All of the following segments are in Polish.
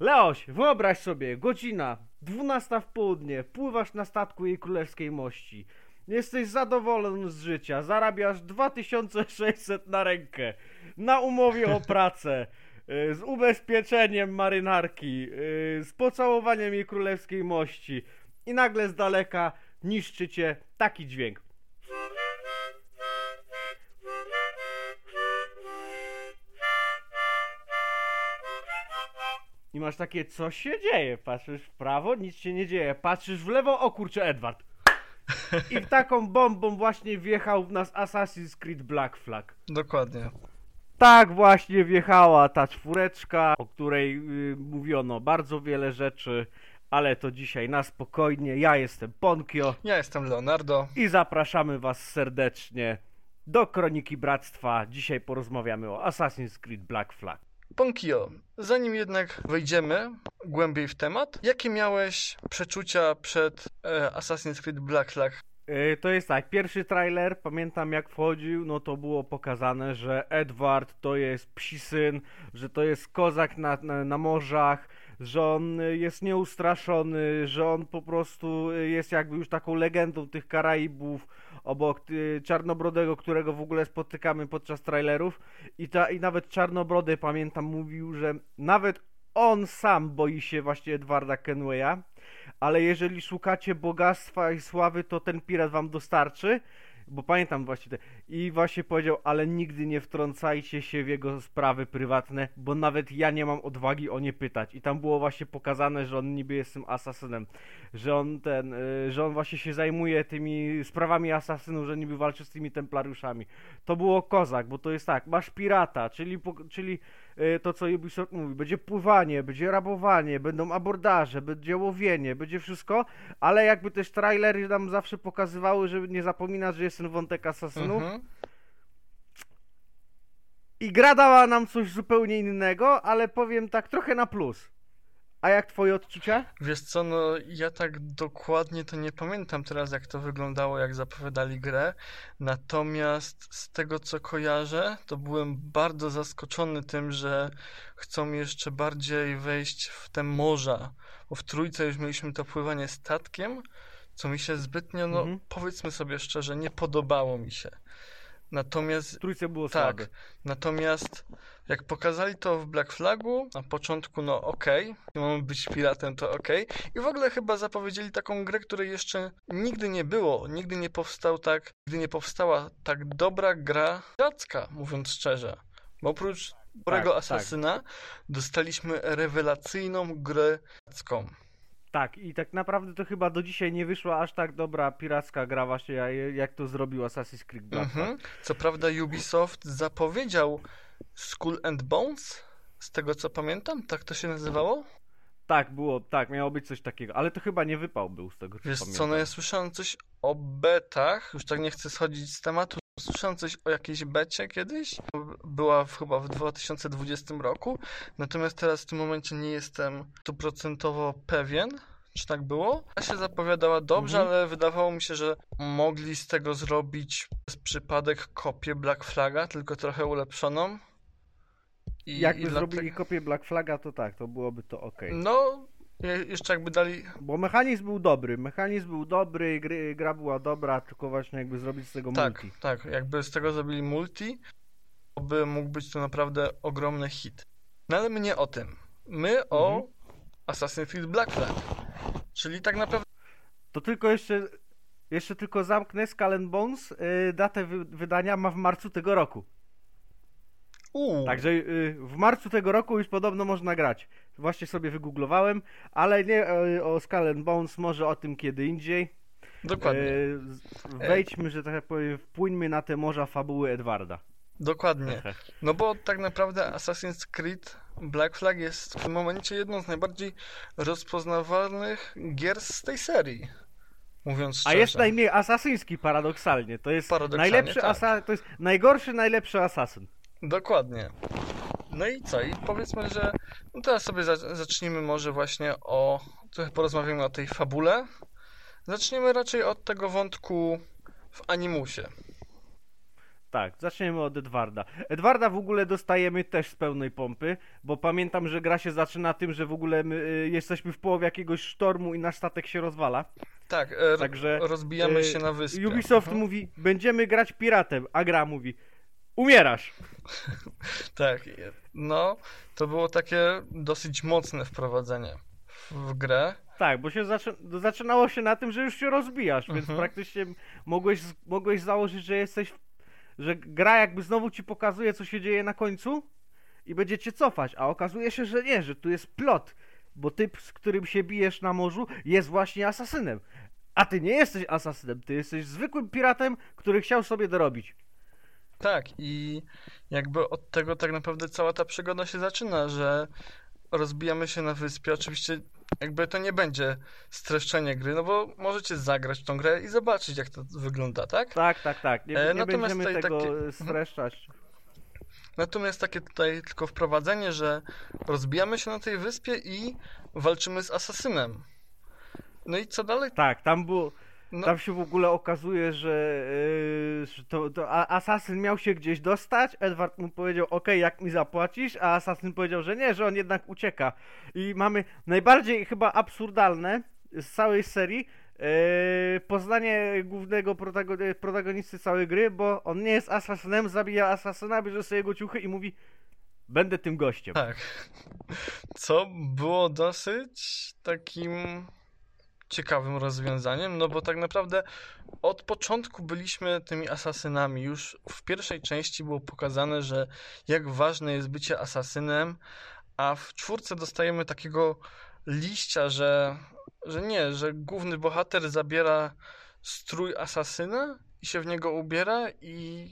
Leoś, wyobraź sobie, godzina 12 w południe, pływasz na statku jej królewskiej mości. Jesteś zadowolony z życia, zarabiasz 2600 na rękę, na umowie o pracę, y, z ubezpieczeniem marynarki, y, z pocałowaniem jej królewskiej mości i nagle z daleka niszczy cię taki dźwięk. I masz takie, co się dzieje? Patrzysz w prawo, nic się nie dzieje. Patrzysz w lewo, o kurczę, Edward. I taką bombą właśnie wjechał w nas Assassin's Creed Black Flag. Dokładnie. Tak właśnie wjechała ta czwóreczka, o której y, mówiono bardzo wiele rzeczy, ale to dzisiaj na spokojnie. Ja jestem Ponkio Ja jestem Leonardo. i zapraszamy was serdecznie do Kroniki Bractwa. Dzisiaj porozmawiamy o Assassin's Creed Black Flag. Ponkio, zanim jednak wejdziemy głębiej w temat, jakie miałeś przeczucia przed e, Assassin's Creed Black Flag? Yy, To jest tak, pierwszy trailer, pamiętam jak wchodził, no to było pokazane, że Edward to jest psi syn, że to jest kozak na, na, na morzach, że on jest nieustraszony, że on po prostu jest jakby już taką legendą tych Karaibów, obok y, Czarnobrodego, którego w ogóle spotykamy podczas trailerów i, ta, i nawet Czarnobrody, pamiętam, mówił, że nawet on sam boi się właśnie Edwarda Kenwaya, ale jeżeli szukacie bogactwa i sławy, to ten pirat wam dostarczy. Bo pamiętam właśnie te. I właśnie powiedział, ale nigdy nie wtrącajcie się w jego sprawy prywatne, bo nawet ja nie mam odwagi o nie pytać. I tam było właśnie pokazane, że on niby jest tym asasynem, że on ten, y, że on właśnie się zajmuje tymi sprawami asasynów, że niby walczy z tymi templariuszami. To było kozak, bo to jest tak, masz pirata, czyli, czyli to co Ubisoft mówi, będzie pływanie, będzie rabowanie, będą abordaże, będzie łowienie, będzie wszystko, ale jakby też trailery nam zawsze pokazywały, żeby nie zapominać, że jest ten wątek asasynów Mhm. i gra dała nam coś zupełnie innego, ale powiem tak trochę na plus. A jak twoje odczucia? Wiesz co, no ja tak dokładnie to nie pamiętam teraz, jak to wyglądało, jak zapowiadali grę. Natomiast z tego, co kojarzę, to byłem bardzo zaskoczony tym, że chcą jeszcze bardziej wejść w te morza. Bo w trójce już mieliśmy to pływanie statkiem, co mi się zbytnio, no Mhm. powiedzmy sobie szczerze, nie podobało mi się. Natomiast W trójce było tak, słabe. natomiast jak pokazali to w Black Flagu, na początku no okej, mamy być piratem to okej i w ogóle chyba zapowiedzieli taką grę, której jeszcze nigdy nie było, nigdy nie powstał tak, nigdy nie powstała tak dobra gra piracka, mówiąc szczerze. Bo oprócz dobrego tak. asasyna dostaliśmy rewelacyjną grę piracką. Tak, i tak naprawdę to chyba do dzisiaj nie wyszła aż tak dobra piracka gra właśnie, jak- to zrobił Assassin's Creed Black Flag. Mhm. Co prawda Ubisoft zapowiedział Skull and Bones, z tego co pamiętam, tak to się nazywało? Tak, było, tak, miało być coś takiego, ale to chyba nie wypał był z tego, co Wiesz pamiętam. co, no ja słyszałem coś o betach, już tak nie chcę schodzić z tematu, słyszałem coś o jakiejś becie kiedyś, była w, chyba w 2020 roku, natomiast teraz w tym momencie nie jestem stuprocentowo pewien, czy tak było. Ta się zapowiadała dobrze, Mhm. ale wydawało mi się, że mogli z tego zrobić przez przypadek kopię Black Flaga, tylko trochę ulepszoną. I, Jakby i zrobili dlatego- kopię Black Flaga, to tak, to byłoby to ok. No, je- jeszcze jakby dali Bo mechanizm był dobry, mechanizm był dobry, gry, gra była dobra, tylko właśnie jakby zrobić z tego Tak, multi. tak. Jakby z tego zrobili multi, to by mógł być to naprawdę ogromny hit. No ale my nie o tym. My o Mhm. Assassin's Creed Black Flag. Czyli tak naprawdę. To tylko jeszcze, jeszcze tylko zamknę Skull Bones, y, datę wy, wydania ma w marcu tego roku. Uuu, Także y, w marcu tego roku już podobno można grać. Właśnie sobie wygooglowałem, ale nie y, o Skull and Bones, może o tym kiedy indziej. dokładnie. Y, wejdźmy, że tak powiem, wpłyńmy na te morza fabuły Edwarda. Dokładnie. No bo tak naprawdę Assassin's Creed Black Flag jest w tym momencie jedną z najbardziej rozpoznawalnych gier z tej serii. Mówiąc A szczerze. jest najmniej asasyński paradoksalnie. To jest Paradoksalnie, najlepszy tak. asa- to jest najgorszy, najlepszy asasyn. Dokładnie. No i co? I powiedzmy, że no teraz sobie za- zacznijmy może właśnie o. Trochę porozmawiamy o tej fabule. Zaczniemy raczej od tego wątku w animusie. tak, zaczniemy od Edwarda. Edwarda w ogóle dostajemy też z pełnej pompy, bo pamiętam, że gra się zaczyna tym, że w ogóle my y, jesteśmy w połowie jakiegoś sztormu i nasz statek się rozwala. Tak, e, Także, rozbijamy y, się na wyspie. Ubisoft Mhm. mówi, będziemy grać piratem, a gra mówi, umierasz. Tak, no, to było takie dosyć mocne wprowadzenie w grę. Tak, bo się zaczę... zaczynało się na tym, że już się rozbijasz, więc Mhm. praktycznie mogłeś, mogłeś założyć, że jesteś, że gra jakby znowu ci pokazuje, co się dzieje na końcu i będzie cię cofać, a okazuje się, że nie, że tu jest plot, bo typ, z którym się bijesz na morzu, jest właśnie asasynem. A ty nie jesteś asasynem, ty jesteś zwykłym piratem, który chciał sobie dorobić. Tak, i jakby od tego tak naprawdę cała ta przygoda się zaczyna, że rozbijamy się na wyspie. Oczywiście jakby to nie będzie streszczenie gry, no bo możecie zagrać tą grę i zobaczyć, jak to wygląda, tak? Tak, tak, tak. Nie, E, nie natomiast będziemy tego takie- mhm. streszczać. Natomiast takie tutaj tylko wprowadzenie, że rozbijamy się na tej wyspie i walczymy z asasynem. No i co dalej? Tak, tam było. No, Tam się w ogóle okazuje, że, yy, że to, to a- asasyn miał się gdzieś dostać. Edward mu powiedział, ok, jak mi zapłacisz, a asasyn powiedział, że nie, że on jednak ucieka. I mamy najbardziej chyba absurdalne z całej serii yy, poznanie głównego protago- protagonisty całej gry, bo on nie jest asasynem, zabija asasyna, bierze sobie jego ciuchy i mówi, będę tym gościem. tak. Co było dosyć takim ciekawym rozwiązaniem, no bo tak naprawdę od początku byliśmy tymi asasynami. Już w pierwszej części było pokazane, że jak ważne jest bycie asasynem, a w czwórce dostajemy takiego liścia, że, że nie, że główny bohater zabiera strój asasyna i się w niego ubiera i,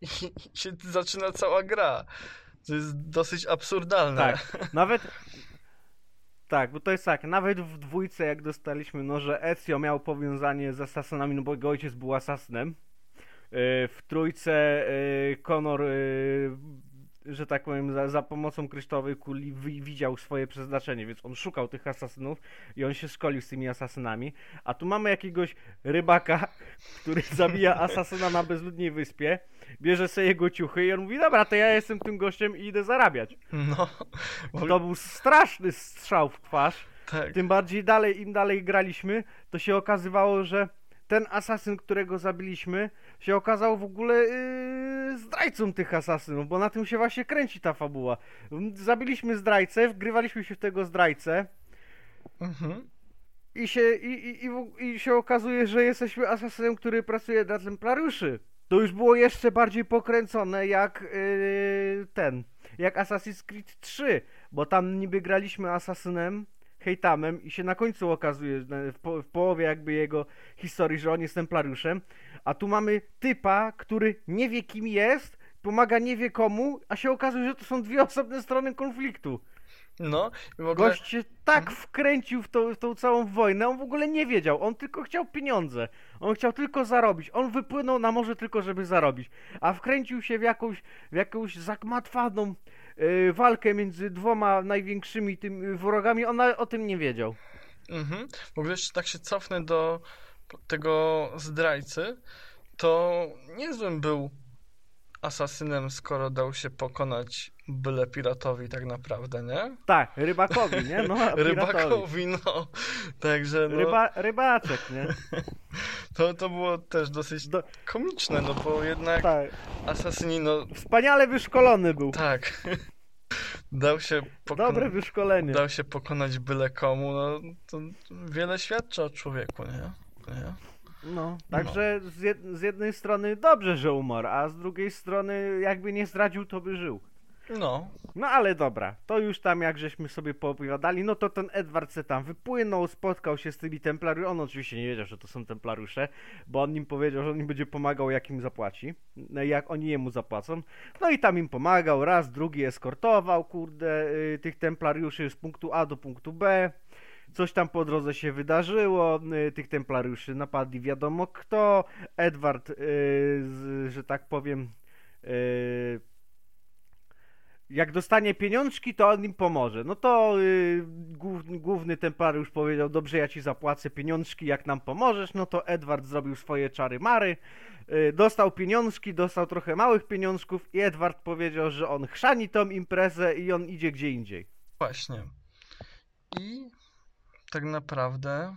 i, i się zaczyna cała gra. To jest dosyć absurdalne. Tak, nawet. Tak, bo to jest tak, nawet w dwójce jak dostaliśmy, no że Ezio miał powiązanie z asasynami, no bo jego ojciec był asasynem. Yy, W trójce yy, Conor, yy, że tak powiem, za, za pomocą kryształowej kuli wi- widział swoje przeznaczenie, więc on szukał tych asasynów i on się szkolił z tymi asasynami. A tu mamy jakiegoś rybaka, który zabija asasyna na bezludnej wyspie, bierze sobie jego ciuchy i on mówi, dobra, to ja jestem tym gościem i idę zarabiać. No, bo- To był straszny strzał w twarz. tak. Tym bardziej dalej, im dalej graliśmy, to się okazywało, że ten asasyn, którego zabiliśmy, się okazał w ogóle yy, zdrajcą tych asasynów, bo na tym się właśnie kręci ta fabuła. Zabiliśmy zdrajcę, wgrywaliśmy się w tego zdrajcę Mhm. i się, i, i, i, i się okazuje, że jesteśmy asasynem, który pracuje dla templariuszy. To już było jeszcze bardziej pokręcone jak yy, ten, jak Assassin's Creed 3, bo tam niby graliśmy asasynem, hejtamem i się na końcu okazuje, w, po, w połowie jakby jego historii, że on jest templariuszem, a tu mamy typa, który nie wie kim jest, pomaga nie wie komu, a się okazuje, że to są dwie osobne strony konfliktu. No, i w ogóle Gość się tak wkręcił w, tą- w tą całą wojnę, on w ogóle nie wiedział, on tylko chciał pieniądze, on chciał tylko zarobić, on wypłynął na morze tylko, żeby zarobić, a wkręcił się w jakąś, w jakąś zagmatwaną walkę między dwoma największymi tym wrogami, on o tym nie wiedział. Mhm. W ogóle tak się cofnę do tego zdrajcy, to niezłym był asasynem, skoro dał się pokonać byle piratowi tak naprawdę, nie? Tak, rybakowi, nie? No. Rybakowi, no. Także no, Ryba, rybaczek, nie? to, to było też dosyć Do, komiczne, no bo jednak tak, asasyni, no wspaniale wyszkolony był. tak, dał się Dobre pokonać. wyszkolenie. Dał się pokonać byle komu, no to wiele świadczy o człowieku, nie? nie? No, także z, jed, z jednej strony dobrze, że umarł, a z drugiej strony jakby nie zdradził, to by żył. No, No ale dobra, to już tam jak żeśmy sobie poopowiadali, no to ten Edward se tam wypłynął, spotkał się z tymi templariuszami, on oczywiście nie wiedział, że to są templariusze, bo on im powiedział, że on im będzie pomagał jak im zapłaci, no jak oni jemu zapłacą, no i tam im pomagał, raz, drugi eskortował, kurde, y, tych templariuszy z punktu A do punktu B, coś tam po drodze się wydarzyło, y, tych templariuszy napadli wiadomo kto, Edward, y, że tak powiem, y, jak dostanie pieniążki, to on im pomoże. No to główny, templariusz powiedział, dobrze, ja ci zapłacę pieniążki, jak nam pomożesz. No to Edward zrobił swoje czary-mary, yy, dostał pieniążki, dostał trochę małych pieniążków i Edward powiedział, że on chrzani tą imprezę i on idzie gdzie indziej. Właśnie. I tak naprawdę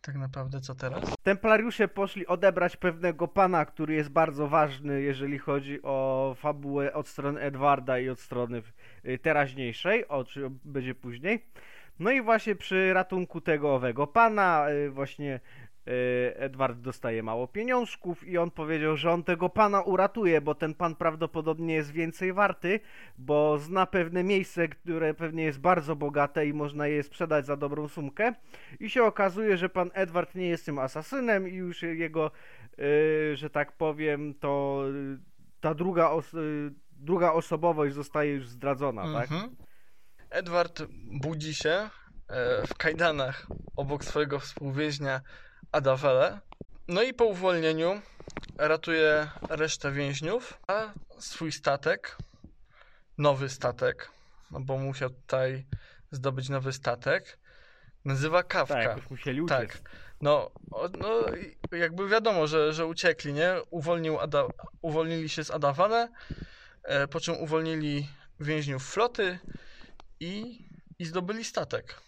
tak naprawdę co teraz? Templariusze poszli odebrać pewnego pana, który jest bardzo ważny, jeżeli chodzi o fabułę od strony Edwarda i od strony y, teraźniejszej, o czym będzie później. No i właśnie przy ratunku tego owego pana, y, właśnie Edward dostaje mało pieniążków i on powiedział, że on tego pana uratuje, bo ten pan prawdopodobnie jest więcej warty, bo zna pewne miejsce, które pewnie jest bardzo bogate i można je sprzedać za dobrą sumkę. I się okazuje, że pan Edward nie jest tym asasynem i już jego, yy, że tak powiem, to yy, ta druga, os druga osobowość zostaje już zdradzona, tak? mhm. Edward budzi się e, w kajdanach obok swojego współwięźnia Adawele. No i po uwolnieniu ratuje resztę więźniów, a swój statek, nowy statek, no bo musiał tutaj zdobyć nowy statek, nazywa Kawka. Tak, musieli uciec. Tak. No, no jakby wiadomo, że, że uciekli, nie? Uwolnił Ada, uwolnili się z Adawale, e, po czym uwolnili więźniów floty i, i zdobyli statek.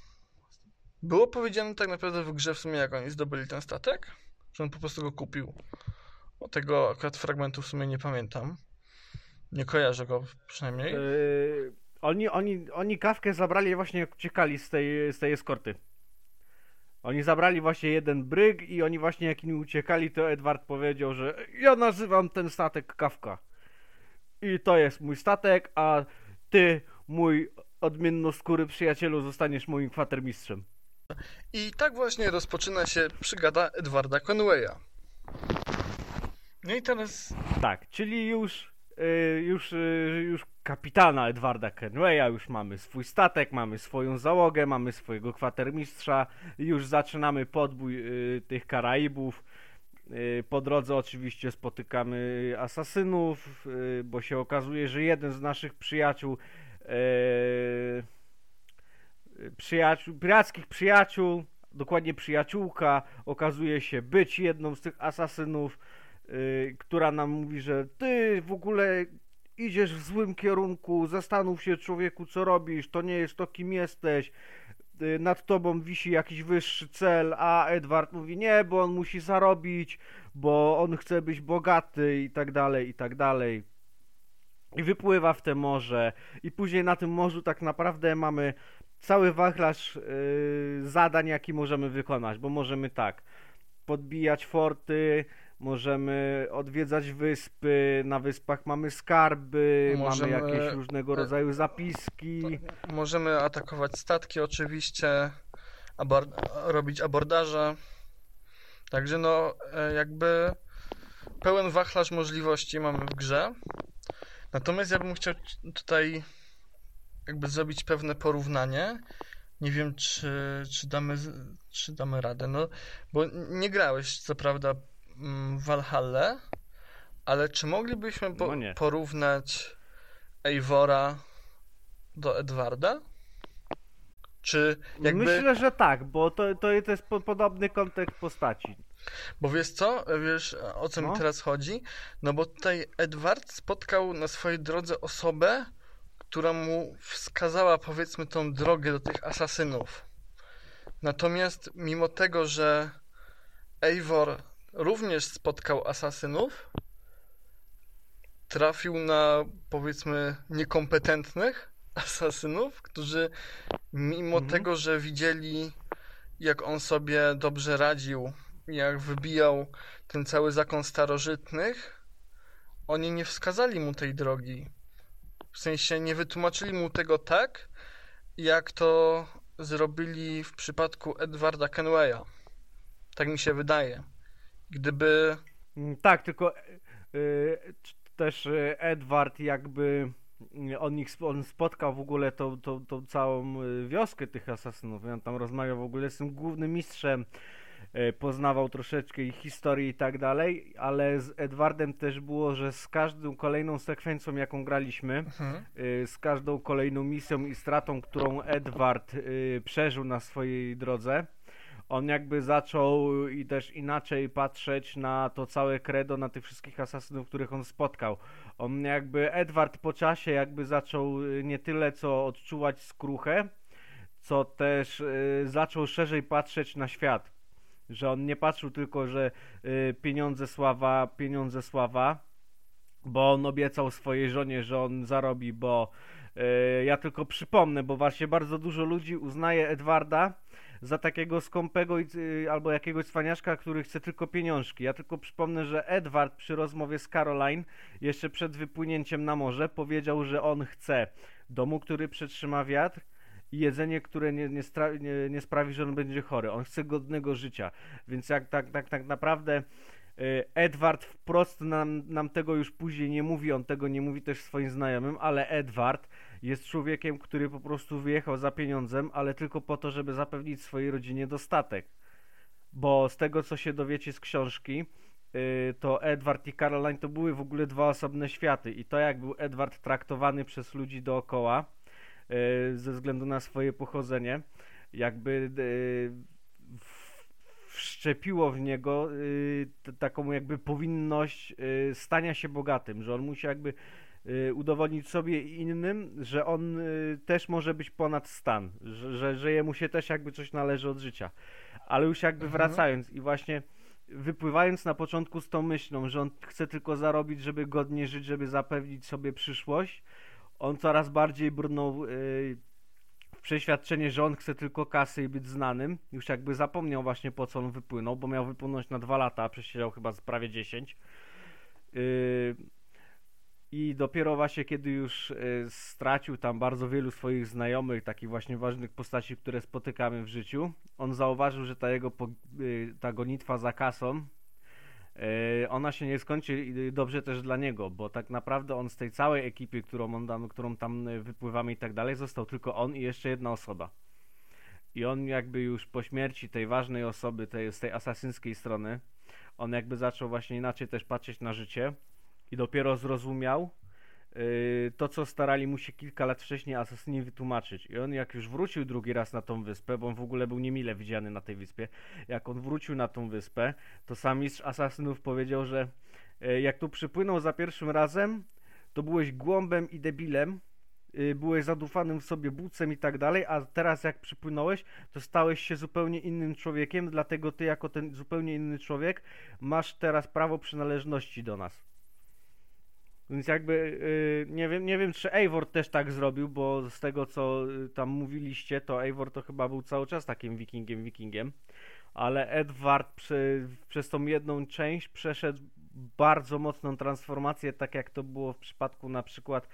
Było powiedziane tak naprawdę w grze w sumie, jak oni zdobyli ten statek? Że on po prostu go kupił. O tego akurat fragmentu w sumie nie pamiętam. Nie kojarzę go przynajmniej. Yy, oni, oni, oni kawkę zabrali właśnie jak uciekali z tej, z tej eskorty. Oni zabrali właśnie jeden bryg i oni właśnie jak nimi uciekali, to Edward powiedział, że ja nazywam ten statek Kawka. I to jest mój statek, a ty, mój odmiennoskóry przyjacielu, zostaniesz moim kwatermistrzem. I tak właśnie rozpoczyna się przygada Edwarda Conwaya. No i teraz... Tak, czyli już, yy, już, yy, już kapitana Edwarda Conwaya, już mamy swój statek, mamy swoją załogę, mamy swojego kwatermistrza, już zaczynamy podbój yy, tych Karaibów. Y, po drodze oczywiście spotykamy asasynów, y, bo się okazuje, że jeden z naszych przyjaciół y, przyjaciół, pirackich przyjaciół, dokładnie przyjaciółka, okazuje się być jedną z tych asasynów, yy, która nam mówi, że ty w ogóle idziesz w złym kierunku, zastanów się człowieku, co robisz, to nie jest to, kim jesteś, yy, nad tobą wisi jakiś wyższy cel, a Edward mówi, nie, bo on musi zarobić, bo on chce być bogaty i tak dalej, i tak dalej. I wypływa w te morze, i później na tym morzu tak naprawdę mamy cały wachlarz yy, zadań, jaki możemy wykonać, bo możemy tak, podbijać forty, możemy odwiedzać wyspy, na wyspach mamy skarby, możemy, mamy jakieś różnego rodzaju zapiski. Możemy atakować statki oczywiście, abor robić abordaże. Także no e, jakby pełen wachlarz możliwości mamy w grze. Natomiast ja bym chciał tutaj jakby zrobić pewne porównanie. Nie wiem, czy, czy, damy, czy damy radę. No, bo nie grałeś, co prawda, mm, w Valhalla, ale czy moglibyśmy po, no porównać Eivora do Edwarda? Czy jakby... Myślę, że tak, bo to, to jest podobny kontekst postaci. Bo wiesz co? Wiesz o co no. mi teraz chodzi? No bo tutaj Edward spotkał na swojej drodze osobę, która mu wskazała, powiedzmy, tą drogę do tych asasynów. Natomiast mimo tego, że Eivor również spotkał asasynów, trafił na, powiedzmy, niekompetentnych asasynów, którzy mimo mhm. tego, że widzieli, jak on sobie dobrze radził, jak wybijał ten cały zakon starożytnych, oni nie wskazali mu tej drogi. W sensie nie wytłumaczyli mu tego tak, jak to zrobili w przypadku Edwarda Kenwaya. Tak mi się wydaje. Gdyby. Mm, tak, tylko yy, też y, Edward jakby y, on, ich, on spotkał w ogóle tą, tą, tą całą wioskę tych asasynów. On tam rozmawiał w ogóle z tym głównym mistrzem e, poznawał troszeczkę ich historii i tak dalej, ale z Edwardem też było, że z każdą kolejną sekwencją, jaką graliśmy, mhm. E, z każdą kolejną misją i stratą, którą Edward przeżył na swojej drodze, on jakby zaczął i też inaczej patrzeć na to całe credo, na tych wszystkich asasynów, których on spotkał. On jakby, Edward po czasie jakby zaczął nie tyle co odczuwać skruchę, co też zaczął szerzej patrzeć na świat. Że on nie patrzył tylko, że y, pieniądze sława, pieniądze sława, bo on obiecał swojej żonie, że on zarobi, bo y, ja tylko przypomnę, bo właśnie bardzo dużo ludzi uznaje Edwarda za takiego skąpego y, albo jakiegoś cwaniaszka, który chce tylko pieniążki. Ja tylko przypomnę, że Edward przy rozmowie z Caroline jeszcze przed wypłynięciem na morze powiedział, że on chce domu, który przetrzyma wiatr, jedzenie, które nie, nie, nie, nie, sprawi, że on będzie chory. On chce godnego życia. Więc jak tak, tak, tak naprawdę y, Edward wprost nam, nam tego już później nie mówi, on tego nie mówi też swoim znajomym, ale Edward jest człowiekiem, który po prostu wyjechał za pieniądzem, ale tylko po to, żeby zapewnić swojej rodzinie dostatek. Bo z tego, co się dowiecie z książki, yy, to Edward i Caroline to były w ogóle dwa osobne światy. I to, jak był Edward traktowany przez ludzi dookoła, ze względu na swoje pochodzenie, jakby yy, wszczepiło w niego taką jakby powinność stania się bogatym, że on musi jakby udowodnić sobie i innym, że on też może być ponad stan, że, że, że jemu się też jakby coś należy od życia. Ale już jakby mhm. wracając i właśnie wypływając na początku z tą myślą, że on chce tylko zarobić, żeby godnie żyć, żeby zapewnić sobie przyszłość, on coraz bardziej brnął y, w przeświadczenie, że on chce tylko kasy i być znanym. Już jakby zapomniał właśnie po co on wypłynął, bo miał wypłynąć na dwa lata, przesiedział chyba prawie 10. I dopiero właśnie kiedy już y, stracił tam bardzo wielu swoich znajomych, takich właśnie ważnych postaci, które spotykamy w życiu, on zauważył, że ta jego y, ta gonitwa za kasą, ona się nie skończy dobrze też dla niego, bo tak naprawdę on z tej całej ekipy, którą, on tam, którą tam wypływamy i tak dalej, został tylko on i jeszcze jedna osoba. I on jakby już po śmierci tej ważnej osoby, tej, z tej asasynckiej strony, on jakby zaczął właśnie inaczej też patrzeć na życie i dopiero zrozumiał to, co starali mu się kilka lat wcześniej asasyni wytłumaczyć. I on jak już wrócił drugi raz na tą wyspę, bo on w ogóle był niemile widziany na tej wyspie, jak on wrócił na tą wyspę, to sam mistrz asasynów powiedział, że yy, jak tu przypłynął za pierwszym razem, to byłeś głąbem i debilem, yy, byłeś zadufanym w sobie bucem i tak dalej, a teraz jak przypłynąłeś, to stałeś się zupełnie innym człowiekiem, dlatego ty jako ten zupełnie inny człowiek masz teraz prawo przynależności do nas. Więc jakby yy, nie, wiem, nie wiem, czy Eivor też tak zrobił, bo z tego co y, tam mówiliście, to Eivor to chyba był cały czas takim wikingiem, wikingiem. Ale Edward przy, przez tą jedną część przeszedł bardzo mocną transformację, tak jak to było w przypadku na przykład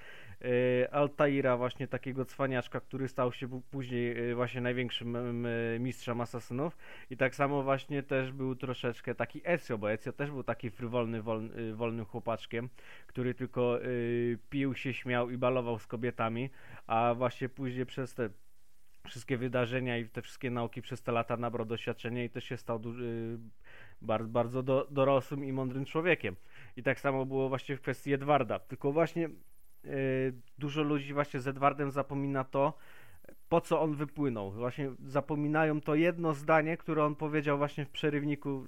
Altaira, właśnie takiego cwaniaczka, który stał się później e, właśnie największym mistrzem asasynów i tak samo właśnie też był troszeczkę taki Ezio, bo Ezio też był taki frywolny, wolny, wolnym chłopaczkiem, który tylko pił się, śmiał i balował z kobietami, a właśnie później przez te wszystkie wydarzenia i te wszystkie nauki przez te lata nabrał doświadczenia i też się stał bardzo, bardzo do, dorosłym i mądrym człowiekiem. I tak samo było właśnie w kwestii Edwarda. Tylko właśnie Y, dużo ludzi właśnie z Edwardem zapomina to, po co on wypłynął. Właśnie zapominają to jedno zdanie, które on powiedział właśnie w przerywniku yy,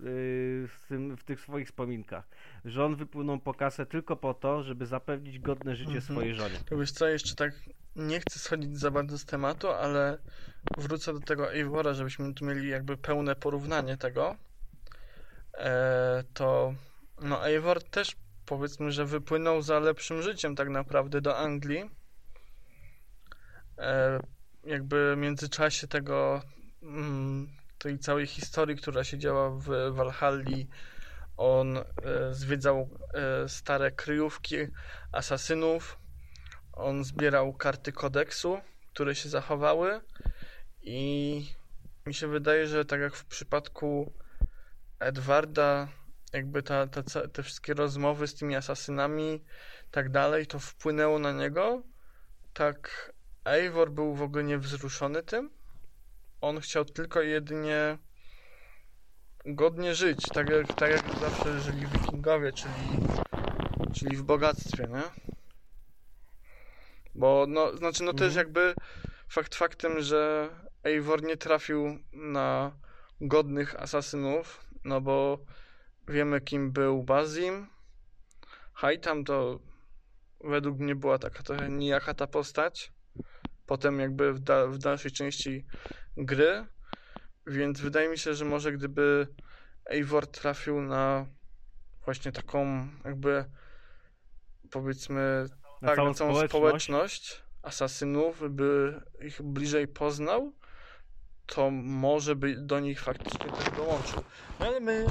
w, tym, w tych swoich wspominkach, że on wypłynął po kasę tylko po to, żeby zapewnić godne życie mhm. swojej żonie. To wiesz co, jeszcze tak nie chcę schodzić za bardzo z tematu, ale wrócę do tego Eivora, żebyśmy tu mieli jakby pełne porównanie tego. E, to no Eivor też powiedzmy, że wypłynął za lepszym życiem tak naprawdę do Anglii. E, jakby w międzyczasie tego mm, tej całej historii, która się działa w Walhalli, on e, zwiedzał e, stare kryjówki asasynów, on zbierał karty kodeksu, które się zachowały i mi się wydaje, że tak jak w przypadku Edwarda jakby ta, ta, te wszystkie rozmowy z tymi asasynami tak dalej, to wpłynęło na niego. Tak Eivor był w ogóle niewzruszony tym. On chciał tylko jedynie godnie żyć, tak jak, tak jak zawsze żyli wikingowie, czyli, czyli w bogactwie, nie? Bo, no, znaczy, no też Mhm. jakby fakt faktem, że Eivor nie trafił na godnych asasynów, no bo wiemy kim był Bazim. Hajtam to według mnie była taka trochę nijaka ta postać. Potem jakby w, da, w dalszej części gry. Więc wydaje mi się, że może gdyby Eivor trafił na właśnie taką jakby powiedzmy Na tak, całą na całą społeczność. społeczność asasynów, by ich bliżej poznał, to może by do nich faktycznie też dołączył. No ale my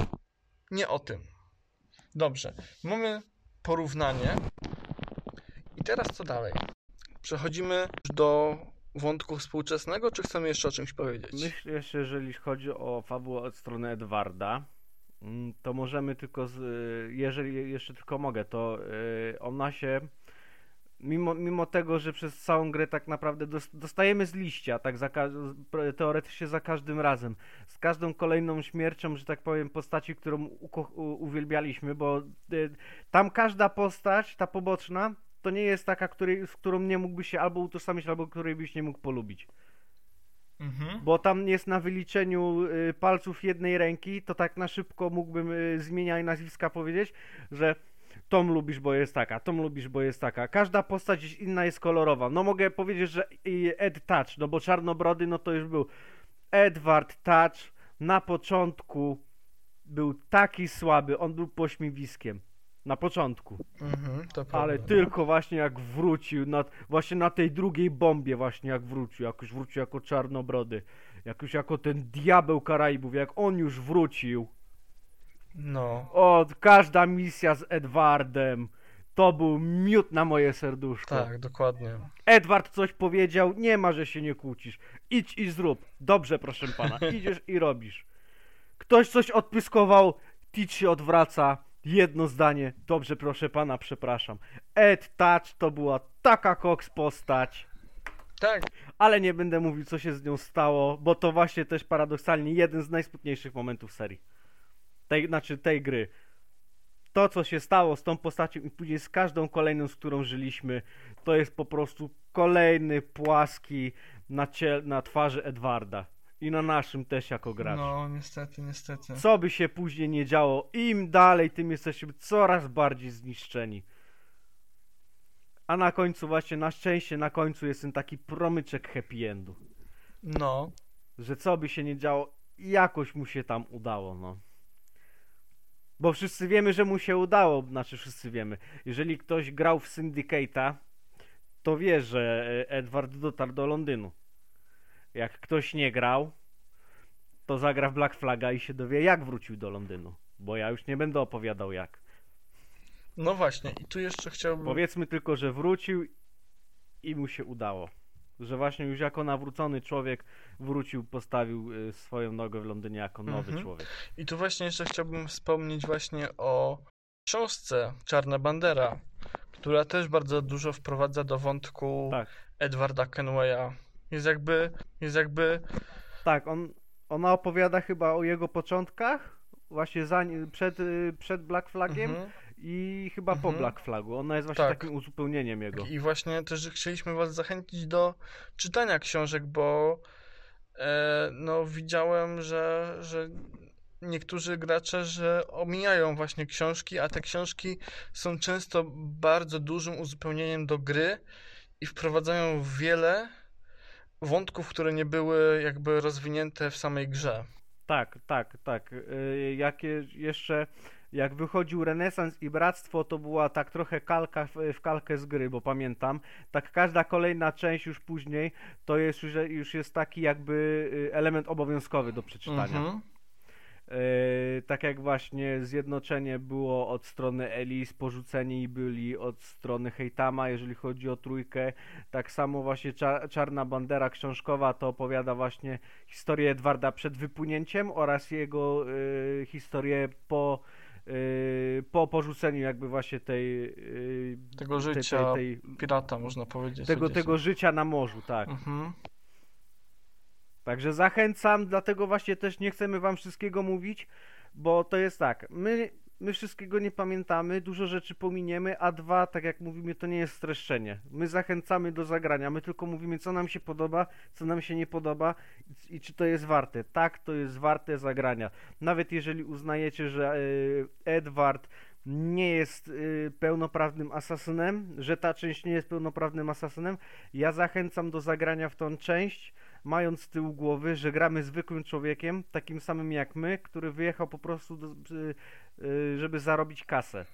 nie o tym. Dobrze, mamy porównanie. I teraz co dalej? Przechodzimy do wątku współczesnego, czy chcemy jeszcze o czymś powiedzieć? Myślę jeszcze, jeżeli chodzi o fabułę od strony Edwarda, mm, to możemy tylko, z, y, jeżeli jeszcze tylko mogę, to y, ona się, mimo, mimo tego, że przez całą grę tak naprawdę dos- dostajemy z liścia, tak za, teoretycznie za każdym razem, z każdą kolejną śmiercią, że tak powiem, postaci, którą uwielbialiśmy, bo y, tam każda postać, ta poboczna, to nie jest taka, której, z którą nie mógłbyś się albo utożsamić, albo której byś nie mógł polubić. Mhm. Bo tam jest na wyliczeniu y, palców jednej ręki, to tak na szybko mógłbym y, zmieniać nazwiska powiedzieć, że Tom lubisz, bo jest taka, Tom lubisz, bo jest taka. Każda postać gdzieś inna jest kolorowa. No mogę powiedzieć, że Ed Touch, no bo czarnobrody, no to już był Edward Touch na początku był taki słaby, on był pośmiewiskiem. Na początku. Mhm, Ale tylko właśnie jak wrócił, na, właśnie na tej drugiej bombie właśnie jak wrócił, jak już wrócił jako czarnobrody, jak już jako ten diabeł Karaibów, jak on już wrócił, No, o, każda misja z Edwardem, to był miód na moje serduszko. tak, dokładnie. Edward coś powiedział, nie ma, że się nie kłócisz. Idź i zrób. Dobrze, proszę pana. Idziesz i robisz. Ktoś coś odpyskował, Tit się odwraca. Jedno zdanie. Dobrze, proszę pana, przepraszam. Ed Touch to była taka koks postać. Tak, Ale nie będę mówił, co się z nią stało, bo to właśnie też paradoksalnie jeden z najsmutniejszych momentów serii. Tej, znaczy tej gry. To, co się stało z tą postacią i później z każdą kolejną, z którą żyliśmy, to jest po prostu kolejny płaski na, cie, na twarzy Edwarda. I na naszym też jako gracz. no niestety, niestety. Co by się później nie działo, im dalej, tym jesteśmy coraz bardziej zniszczeni. A na końcu właśnie, na szczęście, na końcu jest ten taki promyczek happy endu. No, Że co by się nie działo, jakoś mu się tam udało, no. Bo wszyscy wiemy, że mu się udało, znaczy wszyscy wiemy. Jeżeli ktoś grał w Syndicate'a, to wie, że e, Edward dotarł do Londynu. Jak ktoś nie grał, to zagra w Black Flaga i się dowie, jak wrócił do Londynu. Bo ja już nie będę opowiadał jak. no właśnie. I tu jeszcze chciałbym... Powiedzmy tylko, że wrócił i mu się udało. Że właśnie już jako nawrócony człowiek wrócił, postawił y, swoją nogę w Londynie jako nowy Mhm. człowiek. I tu właśnie jeszcze chciałbym wspomnieć właśnie o książce Czarna Bandera, która też bardzo dużo wprowadza do wątku Tak. Edwarda Kenwaya. Jest jakby, jest jakby, Tak, on, ona opowiada chyba o jego początkach, właśnie za, przed, y, przed Black Flagiem mhm. I chyba po Mhm. Black Flagu. Ona jest właśnie Tak. takim uzupełnieniem jego. i właśnie też chcieliśmy was zachęcić do czytania książek, bo e, no widziałem, że, że niektórzy gracze, że omijają właśnie książki, a te książki są często bardzo dużym uzupełnieniem do gry i wprowadzają wiele wątków, które nie były jakby rozwinięte w samej grze. Tak, tak, tak. Y, Jak je- jeszcze jak wychodził Renesans i Bractwo, to była tak trochę kalka w, w kalkę z gry, bo pamiętam. Tak każda kolejna część już później to jest już, już jest taki jakby y, element obowiązkowy do przeczytania. Mhm. Yy, tak jak właśnie zjednoczenie było od strony Elis, porzuceni byli od strony Hejtama, jeżeli chodzi o trójkę. Tak samo właśnie Cza- Czarna Bandera książkowa to opowiada właśnie historię Edwarda przed wypłynięciem oraz jego yy, historię po, po porzuceniu jakby właśnie tej, yy, Tego życia tej, tej, pirata, można powiedzieć. tego, tego życia na morzu, tak. Mhm. Także zachęcam, dlatego właśnie też nie chcemy wam wszystkiego mówić, bo to jest tak, my, my wszystkiego nie pamiętamy, dużo rzeczy pominiemy, a dwa, tak jak mówimy, to nie jest streszczenie. My zachęcamy do zagrania, my tylko mówimy, co nam się podoba, co nam się nie podoba i, i czy to jest warte. Tak, to jest warte zagrania. Nawet jeżeli uznajecie, że yy, Edward nie jest y, pełnoprawnym asasynem, że ta część nie jest pełnoprawnym asasynem, ja zachęcam do zagrania w tą część, mając z tyłu głowy, że gramy zwykłym człowiekiem, takim samym jak my, który wyjechał po prostu, do, y, żeby zarobić kasę.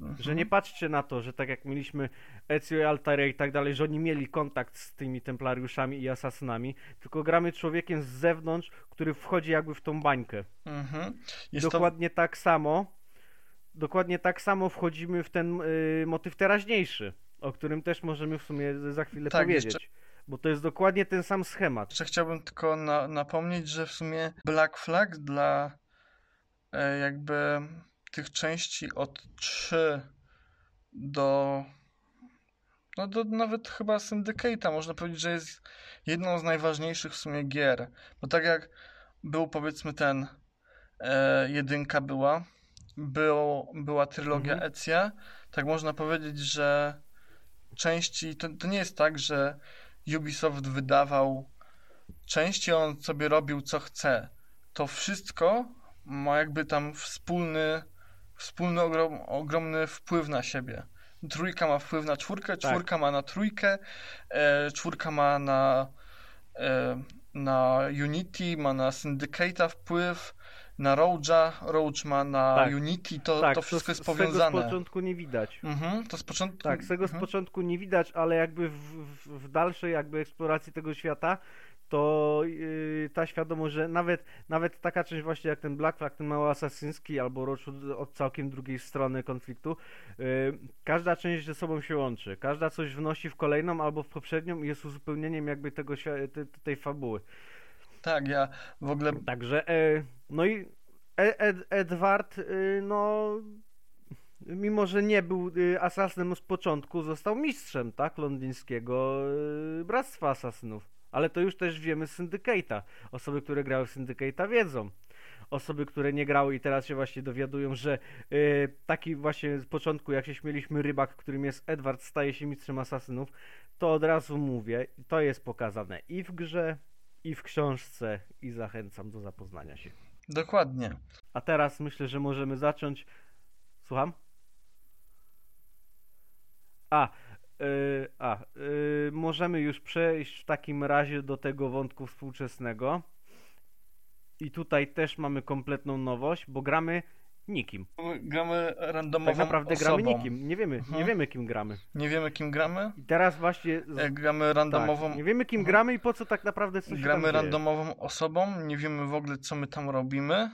Mhm. Że nie patrzcie na to, że tak jak mieliśmy Ezio i Altair i tak dalej, że oni mieli kontakt z tymi templariuszami i asasynami, tylko gramy człowiekiem z zewnątrz, który wchodzi jakby w tą bańkę. Mhm. Dokładnie to... tak samo dokładnie tak samo wchodzimy w ten y, motyw teraźniejszy, o którym też możemy w sumie za chwilę tak, powiedzieć. Jeszcze... Bo to jest dokładnie ten sam schemat. Jeszcze chciałbym tylko na, napomnieć, że w sumie Black Flag dla jakby tych części od 3 do no do nawet chyba Syndicate'a można powiedzieć, że jest jedną z najważniejszych w sumie gier. Bo tak jak był powiedzmy ten e, jedynka była, było, była trylogia mhm. Ezia, tak można powiedzieć, że części, to, to nie jest tak, że Ubisoft wydawał części, on sobie robił co chce. To wszystko ma jakby tam wspólny, wspólny ogrom, ogromny wpływ na siebie. Trójka ma wpływ na czwórkę, tak. czwórka tak. ma na trójkę, e, czwórka ma na, e, na Unity, ma na Syndicate'a wpływ, na Road'a, Roach ma na tak. Unity, to, tak, to wszystko to jest powiązane. tego z początku nie widać. Mhm, to z początku... Tak, z tego mhm. z początku nie widać, ale jakby w, w, w dalszej jakby eksploracji tego świata to yy, ta świadomość, że nawet, nawet taka część właśnie jak ten Black Flag, ten mały asasyński albo Roach od, całkiem drugiej strony konfliktu, yy, każda część ze sobą się łączy. Każda coś wnosi w kolejną albo w poprzednią i jest uzupełnieniem jakby tego, tej, tej fabuły. Tak, ja w ogóle... Także, e, no i Ed, Ed, Edward, e, no mimo że nie był asasynem z początku, został mistrzem, tak, londyńskiego Bractwa Asasynów. Ale to już też wiemy z Syndicate'a. Osoby, które grały w Syndicate'a wiedzą. Osoby, które nie grały i teraz się właśnie dowiadują, że y, taki właśnie z początku, jak się śmieliśmy, rybak, którym jest Edward, staje się mistrzem asasynów, to od razu mówię, to jest pokazane i w grze, i w książce i zachęcam do zapoznania się. Dokładnie. A teraz myślę, że możemy zacząć. Słucham? A, yy, a yy, możemy już przejść w takim razie do tego wątku współczesnego. I tutaj też mamy kompletną nowość, bo gramy Nikim. Gramy randomową Tak naprawdę osobą. gramy nikim. Nie wiemy, mhm. nie wiemy kim gramy. Nie wiemy kim gramy? I teraz właśnie... Z... gramy randomową... Tak, nie wiemy kim mhm. gramy i po co tak naprawdę coś Gramy randomową osobą, nie wiemy w ogóle co my tam robimy.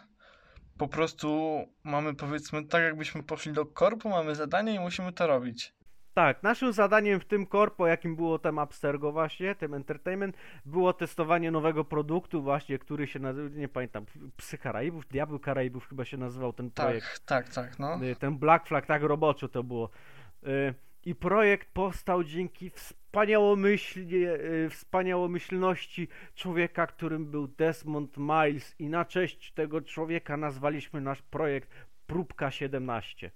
Po prostu mamy powiedzmy tak jakbyśmy poszli do korpu, mamy zadanie i musimy to robić. Tak, naszym zadaniem w tym korpo, jakim było ten Abstergo właśnie, ten Entertainment, było testowanie nowego produktu właśnie, który się nazywał, nie pamiętam, Psy Karaibów, Diabeł Karaibów chyba się nazywał ten tak, projekt. Tak, tak, tak, no. Y, ten Black Flag, tak roboczo to było. Y, I projekt powstał dzięki wspaniałomyślnie, y, wspaniałomyślności człowieka, którym był Desmond Miles i na cześć tego człowieka nazwaliśmy nasz projekt Próbka 17.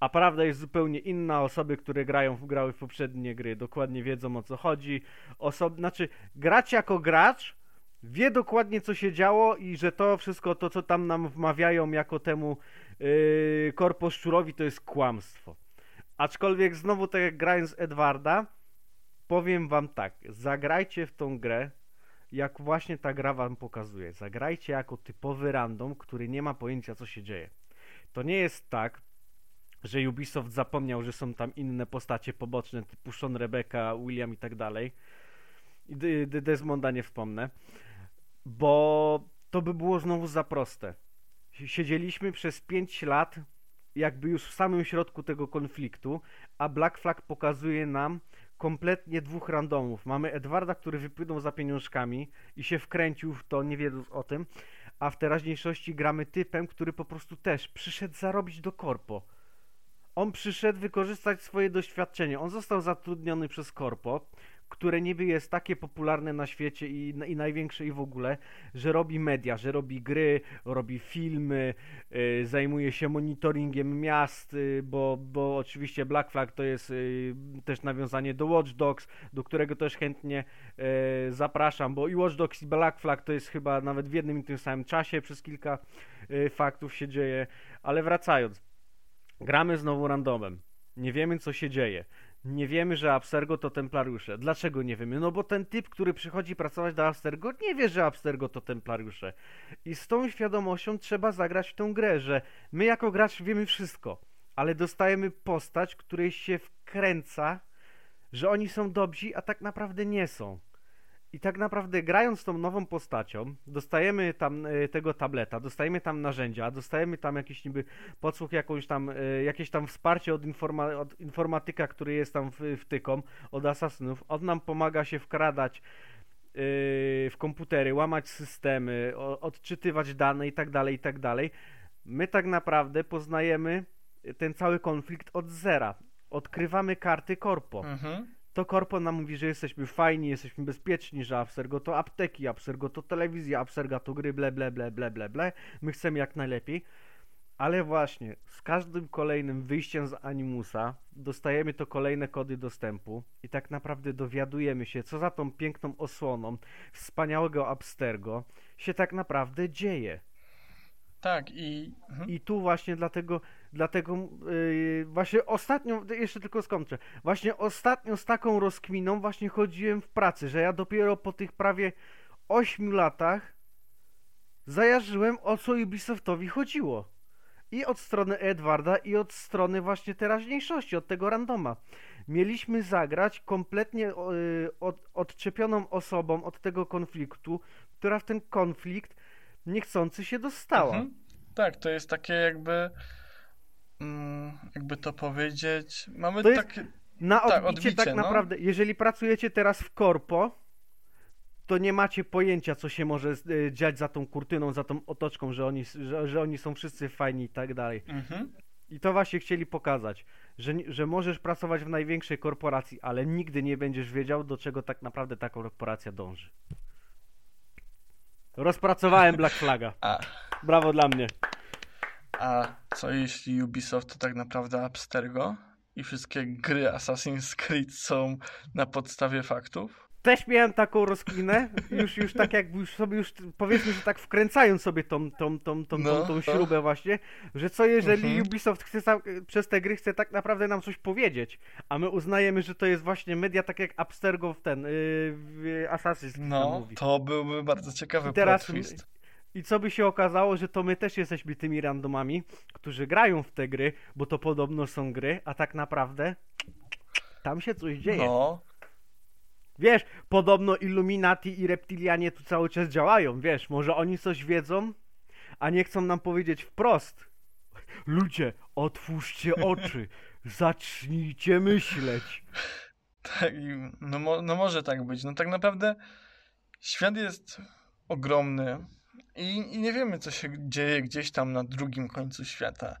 A prawda jest zupełnie inna. Osoby, które grają, grały w poprzednie gry, dokładnie wiedzą o co chodzi. Osob... Znaczy, grać jako gracz wie dokładnie co się działo i że to wszystko, to co tam nam wmawiają jako temu yy, korpo szczurowi, to jest kłamstwo. Aczkolwiek znowu tak jak grając Edwarda, powiem wam tak, zagrajcie w tą grę, jak właśnie ta gra wam pokazuje. Zagrajcie jako typowy random, który nie ma pojęcia co się dzieje. To nie jest tak, że Ubisoft zapomniał, że są tam inne postacie poboczne typu Sean Rebecca, William i tak dalej. I Desmonda nie wspomnę, bo to by było znowu za proste. Siedzieliśmy przez 5 lat jakby już w samym środku tego konfliktu, a Black Flag pokazuje nam kompletnie dwóch randomów. Mamy Edwarda, który wypłynął za pieniążkami i się wkręcił w to, nie wiedząc o tym, a w teraźniejszości gramy typem, który po prostu też przyszedł zarobić do korpo on przyszedł wykorzystać swoje doświadczenie. On został zatrudniony przez korpo. które niby jest takie popularne na świecie i, i największe i w ogóle, że robi media, że robi gry, robi filmy, y, zajmuje się monitoringiem miast, y, bo, bo oczywiście Black Flag to jest y, też nawiązanie do Watch Dogs, do którego też chętnie zapraszam, bo i Watch Dogs i Black Flag to jest chyba nawet w jednym i tym samym czasie przez kilka faktów się dzieje, ale wracając, gramy znowu randomem. Nie wiemy, co się dzieje. Nie wiemy, że Abstergo to templariusze. Dlaczego nie wiemy? No bo ten typ, który przychodzi pracować do Abstergo, nie wie, że Abstergo to templariusze. I z tą świadomością trzeba zagrać w tą grę, że my jako gracz wiemy wszystko, ale dostajemy postać, której się wkręca, że oni są dobrzy, a tak naprawdę nie są. I tak naprawdę grając tą nową postacią, dostajemy tam e, tego tableta, dostajemy tam narzędzia, dostajemy tam jakiś niby podsłuch, jakąś tam, e, jakieś tam wsparcie od, informa od informatyka, który jest tam wtyką, od asasynów. On nam pomaga się wkradać e, w komputery, łamać systemy, odczytywać dane i tak dalej, i tak. My tak naprawdę poznajemy ten cały konflikt od zera. Odkrywamy karty korpo. Mhm to korpo nam mówi, że jesteśmy fajni, jesteśmy bezpieczni, że Abstergo to apteki, Abstergo to telewizja, Absterga to gry, ble, ble, ble, ble, ble, ble. My chcemy jak najlepiej. Ale właśnie, z każdym kolejnym wyjściem z Animusa dostajemy to kolejne kody dostępu i tak naprawdę dowiadujemy się, co za tą piękną osłoną wspaniałego Abstergo się tak naprawdę dzieje. Tak, i. Mhm. I tu właśnie dlatego, dlatego yy, właśnie ostatnio, jeszcze tylko skończę. Właśnie ostatnio z taką rozkminą właśnie chodziłem w pracy, że ja dopiero po tych prawie 8 latach zajarzyłem o co Ubisoftowi chodziło. I od strony Edwarda, i od strony właśnie teraźniejszości, od tego randoma. Mieliśmy zagrać kompletnie yy, od, odczepioną osobą od tego konfliktu, która w ten konflikt niechcący się dostała. Mhm. Tak, to jest takie jakby mm, jakby to powiedzieć, mamy to takie na odbicie, tak, odbicie tak no. naprawdę, jeżeli pracujecie teraz w korpo, to nie macie pojęcia, co się może y, dziać za tą kurtyną, za tą otoczką, że oni, że, że oni są wszyscy fajni i tak dalej. Mhm. I to właśnie chcieli pokazać, że, że możesz pracować w największej korporacji, ale nigdy nie będziesz wiedział, do czego tak naprawdę ta korporacja dąży. Rozpracowałem Black Flaga. A. Brawo dla mnie. A co jeśli Ubisoft to tak naprawdę Abstergo i wszystkie gry Assassin's Creed są na podstawie faktów? Też miałem taką rozkminę, już, już tak jakby już sobie już powiedzmy, że tak wkręcając sobie tą, tą, tą, tą, no, tą, tą śrubę właśnie, że co jeżeli mhm. Ubisoft chce przez te gry chce tak naprawdę nam coś powiedzieć, a my uznajemy, że to jest właśnie media tak jak Abstergo w ten, yy, Assassin's No, to byłby bardzo ciekawy I teraz, twist. I co by się okazało, że to my też jesteśmy tymi randomami, którzy grają w te gry, bo to podobno są gry, a tak naprawdę tam się coś dzieje. No, Wiesz, podobno Illuminati i reptilianie tu cały czas działają, wiesz, może oni coś wiedzą, a nie chcą nam powiedzieć wprost. Ludzie, otwórzcie oczy, zacznijcie myśleć. Tak, no, no może tak być. No tak naprawdę świat jest ogromny i, i nie wiemy, co się dzieje gdzieś tam na drugim końcu świata.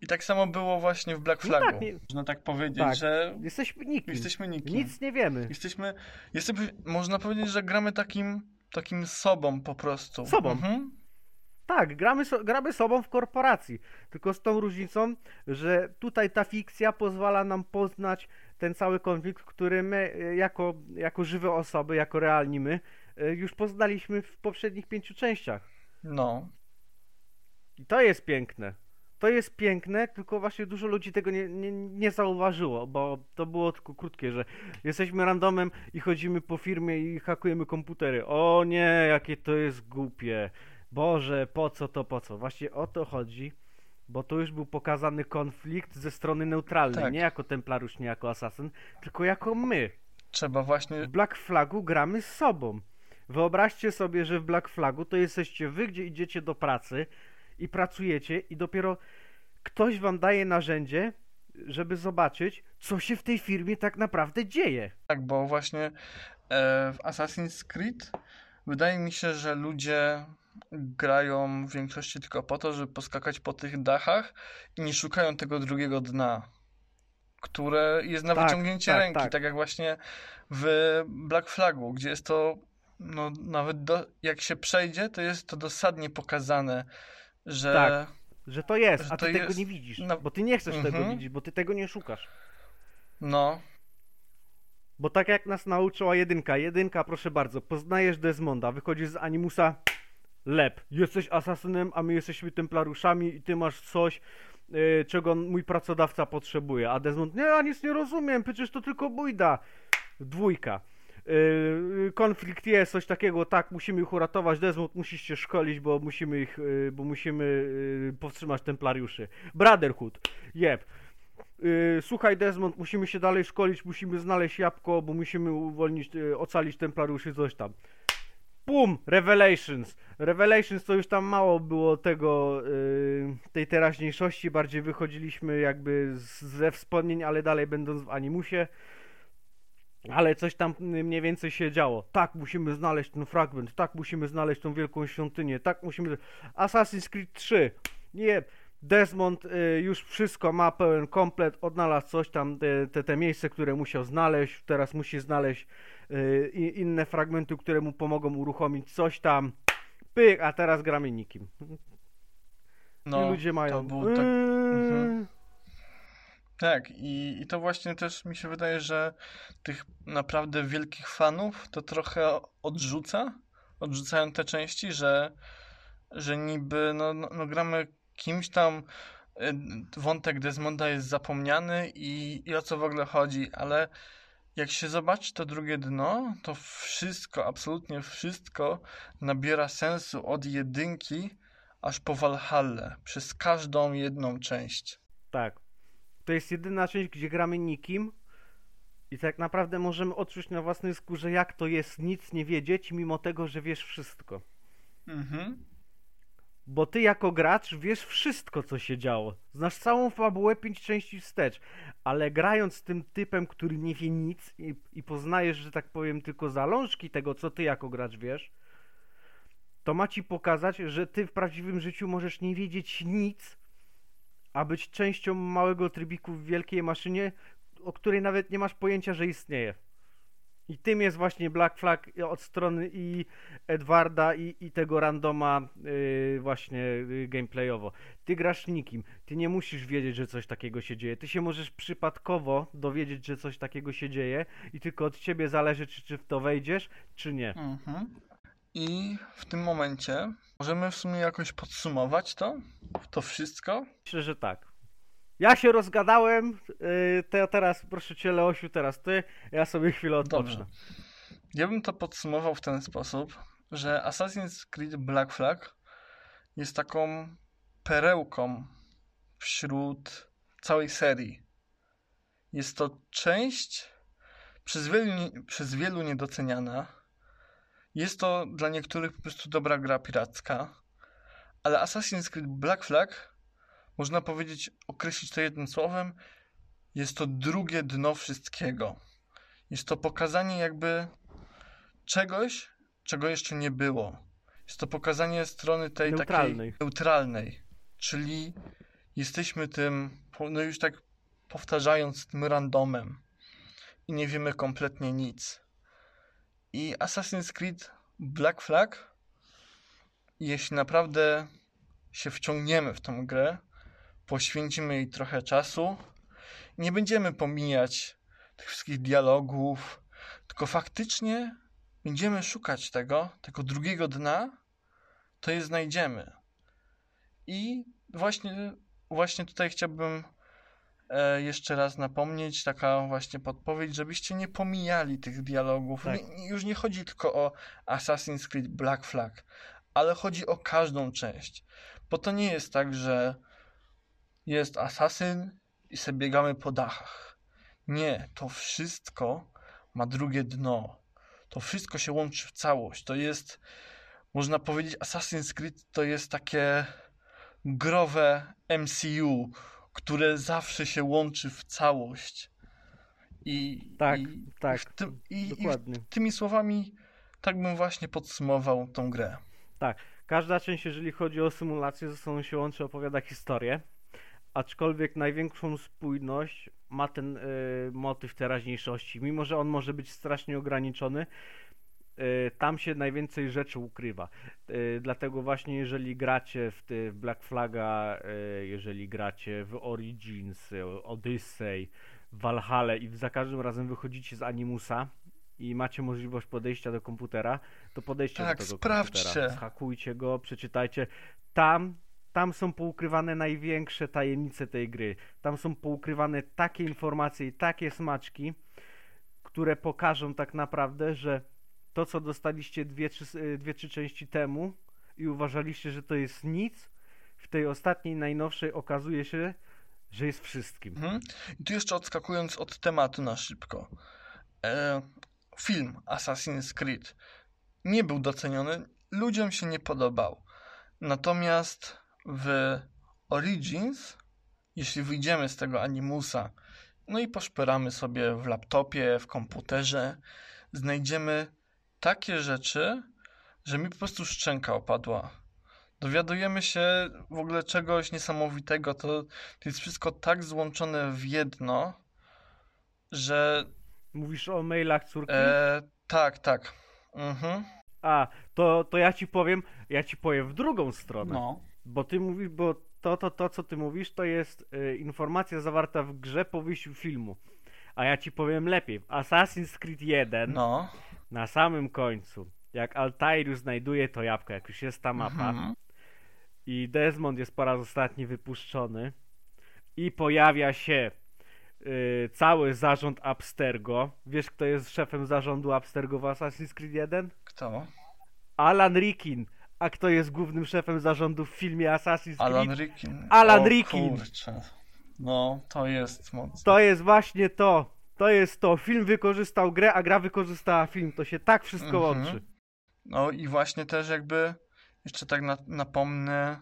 I tak samo było właśnie w Black Flagu. No tak, nie... Można tak powiedzieć, tak. że. Jesteśmy nikim. Jesteśmy nikim. Nic nie wiemy. Jesteśmy. jesteśmy można powiedzieć, że gramy takim, takim sobą po prostu. Sobą. Mhm. Tak, gramy, so, gramy sobą w korporacji. Tylko z tą różnicą, że tutaj ta fikcja pozwala nam poznać ten cały konflikt, który my, e, jako, jako żywe osoby, jako realni my, e, już poznaliśmy w poprzednich pięciu częściach. No. I to jest piękne to jest piękne, tylko właśnie dużo ludzi tego nie, nie, nie, zauważyło, bo to było tylko krótkie, że jesteśmy randomem i chodzimy po firmie i hakujemy komputery. O nie, jakie to jest głupie. Boże, po co to, po co? Właśnie o to chodzi, bo to już był pokazany konflikt ze strony neutralnej, tak. nie jako templariusz, nie jako asasyn, tylko jako my. Trzeba właśnie... W Black Flagu gramy z sobą. Wyobraźcie sobie, że w Black Flagu to jesteście wy, gdzie idziecie do pracy, i pracujecie i dopiero ktoś wam daje narzędzie, żeby zobaczyć, co się w tej firmie tak naprawdę dzieje. Tak, bo właśnie e, w Assassin's Creed wydaje mi się, że ludzie grają w większości tylko po to, żeby poskakać po tych dachach i nie szukają tego drugiego dna, które jest na Tak, wyciągnięcie tak, ręki, tak. tak. jak właśnie w Black Flagu, gdzie jest to, no nawet do, jak się przejdzie, to jest to dosadnie pokazane, że Tak. Że to jest, Że a ty tego jest- nie widzisz. no- Bo ty nie chcesz tego Mhm. widzieć, bo ty tego nie szukasz. no, Bo tak jak nas nauczyła jedynka, jedynka proszę bardzo, poznajesz Desmonda, wychodzisz z Animusa, lep, jesteś asasynem, a my jesteśmy templariuszami i ty masz coś, yy, czego mój pracodawca potrzebuje, a Desmond, nie, ja nic nie rozumiem, przecież to tylko bójda. Dwójka. Yy, konflikt jest, coś takiego, tak, musimy ich uratować, Desmond musisz się szkolić, bo musimy ich, yy, bo musimy yy, powstrzymać templariuszy. Brotherhood, jeb. Słuchaj Desmond, musimy się dalej szkolić, musimy znaleźć jabłko, bo musimy uwolnić, ocalić templariuszy, coś tam. Pum! Revelations. Revelations to już tam mało było tego, tej teraźniejszości, bardziej wychodziliśmy jakby ze wspomnień, ale dalej będąc w animusie. Ale coś tam y, mniej więcej się działo. Tak, musimy znaleźć ten fragment, tak, musimy znaleźć tą wielką świątynię, tak, musimy... Assassin's Creed 3. Nie, Desmond y, już wszystko ma, pełen komplet, odnalazł coś tam, te, te, miejsce, które musiał znaleźć, teraz musi znaleźć y, inne fragmenty, które mu pomogą uruchomić coś tam. Pyk, a teraz gramy nikim. no, I ludzie mają... to był tak, "Eee". mhm. Tak i, i to właśnie też mi się wydaje, że tych naprawdę wielkich fanów to trochę odrzuca, odrzucają te części, że, że niby no, no, no gramy kimś tam, y, wątek Desmonda jest zapomniany i, i o co w ogóle chodzi, ale jak się zobaczy to drugie dno, to wszystko, absolutnie wszystko nabiera sensu od jedynki aż po Valhalla, przez każdą jedną część. Tak. To jest jedyna część, gdzie gramy nikim i tak naprawdę możemy odczuć na własnej skórze, jak to jest nic nie wiedzieć, mimo tego, że wiesz wszystko. Mhm. Bo ty jako gracz wiesz wszystko, co się działo. Znasz całą fabułę pięć części wstecz, ale grając z tym typem, który nie wie nic i, i poznajesz, że tak powiem, tylko zalążki tego, co ty jako gracz wiesz, to ma ci pokazać, że ty w prawdziwym życiu możesz nie wiedzieć nic, a być częścią małego trybiku w wielkiej maszynie, o której nawet nie masz pojęcia, że istnieje. I tym jest właśnie Black Flag od strony i Edwarda i, i tego randoma yy, właśnie yy, gameplayowo. Ty grasz nikim, ty nie musisz wiedzieć, że coś takiego się dzieje. Ty się możesz przypadkowo dowiedzieć, że coś takiego się dzieje i tylko od ciebie zależy, czy, czy w to wejdziesz, czy nie. Mhm. I w tym momencie możemy w sumie jakoś podsumować to, to wszystko. Myślę, że tak. Ja się rozgadałem, yy, teraz proszę cię Leosiu, teraz ty, ja sobie chwilę odpocznę. Dobrze. Ja bym to podsumował w ten sposób, że Assassin's Creed Black Flag jest taką perełką wśród całej serii. Jest to część przez wielu, przez wielu niedoceniana. Jest to dla niektórych po prostu dobra gra piracka, ale Assassin's Creed Black Flag można powiedzieć, określić to jednym słowem, jest to drugie dno wszystkiego. Jest to pokazanie jakby czegoś, czego jeszcze nie było. Jest to pokazanie strony tej Neutralnej. takiej neutralnej, czyli jesteśmy tym, no już tak powtarzając, tym randomem i nie wiemy kompletnie nic. I Assassin's Creed Black Flag, jeśli naprawdę się wciągniemy w tą grę, poświęcimy jej trochę czasu, nie będziemy pomijać tych wszystkich dialogów, tylko faktycznie będziemy szukać tego, tego drugiego dna, to je znajdziemy. I właśnie, właśnie tutaj chciałbym jeszcze raz napomnieć, taka właśnie podpowiedź, żebyście nie pomijali tych dialogów. Tak. Nie, nie- już nie chodzi tylko o Assassin's Creed Black Flag, ale chodzi o każdą część. Bo to nie jest tak, że jest asasyn i sobie biegamy po dachach. Nie, to wszystko ma drugie dno. To wszystko się łączy w całość. To jest, można powiedzieć, Assassin's Creed to jest takie growe MCU, które zawsze się łączy w całość. I, Tak, i, tak, i, w tym, i, i Dokładnie. tymi słowami tak bym właśnie podsumował tą grę. Każda część, jeżeli chodzi o symulację, ze sobą się łączy, opowiada historię. Aczkolwiek największą spójność ma ten y, motyw teraźniejszości, mimo że on może być strasznie ograniczony, tam się najwięcej rzeczy ukrywa. Y, dlatego właśnie jeżeli gracie w Black Flaga, y, jeżeli gracie w Origins, Odyssey, Valhalla i za każdym razem wychodzicie z Animusa i macie możliwość podejścia do komputera, to podejście Tak, do tego sprawdźcie. komputera. Zhakujcie go, przeczytajcie. Tam, tam są poukrywane największe tajemnice tej gry. Tam są poukrywane takie informacje i takie smaczki, które pokażą tak naprawdę, że to, co dostaliście dwie, trzy, dwie, trzy części temu i uważaliście, że to jest nic, w tej ostatniej, najnowszej okazuje się, że jest wszystkim. Mhm. I tu jeszcze odskakując od tematu na szybko. E, film Assassin's Creed nie był doceniony, ludziom się nie podobał. Natomiast w Origins, jeśli wyjdziemy z tego animusa, no i poszperamy sobie w laptopie, w komputerze, znajdziemy takie rzeczy, że mi po prostu szczęka opadła. Dowiadujemy się w ogóle czegoś niesamowitego. To, to jest wszystko tak złączone w jedno, że. Mówisz o mailach córki? E, tak, tak. Mhm. A, to, to ja ci powiem, ja ci powiem w drugą stronę. No. Bo ty mówisz, bo to, to, to co ty mówisz, to jest y, informacja zawarta w grze po wyjściu filmu. A ja ci powiem lepiej. W Assassin's Creed 1 No. Na samym końcu, jak Altair znajduje to jabłko, jak już jest ta mapa Mhm. i Desmond jest po raz ostatni wypuszczony i pojawia się y, cały zarząd Abstergo. Wiesz, kto jest szefem zarządu Abstergo w Assassin's Creed 1? Kto? Alan Rikin. A kto jest głównym szefem zarządu w filmie Assassin's Creed? Alan Rikin. Alan o, Rikin. Kurczę. No, to jest mocne. To jest właśnie to. To jest to. Film wykorzystał grę, a gra wykorzystała film. To się tak wszystko Mhm. łączy. No i właśnie też jakby, jeszcze tak na, napomnę,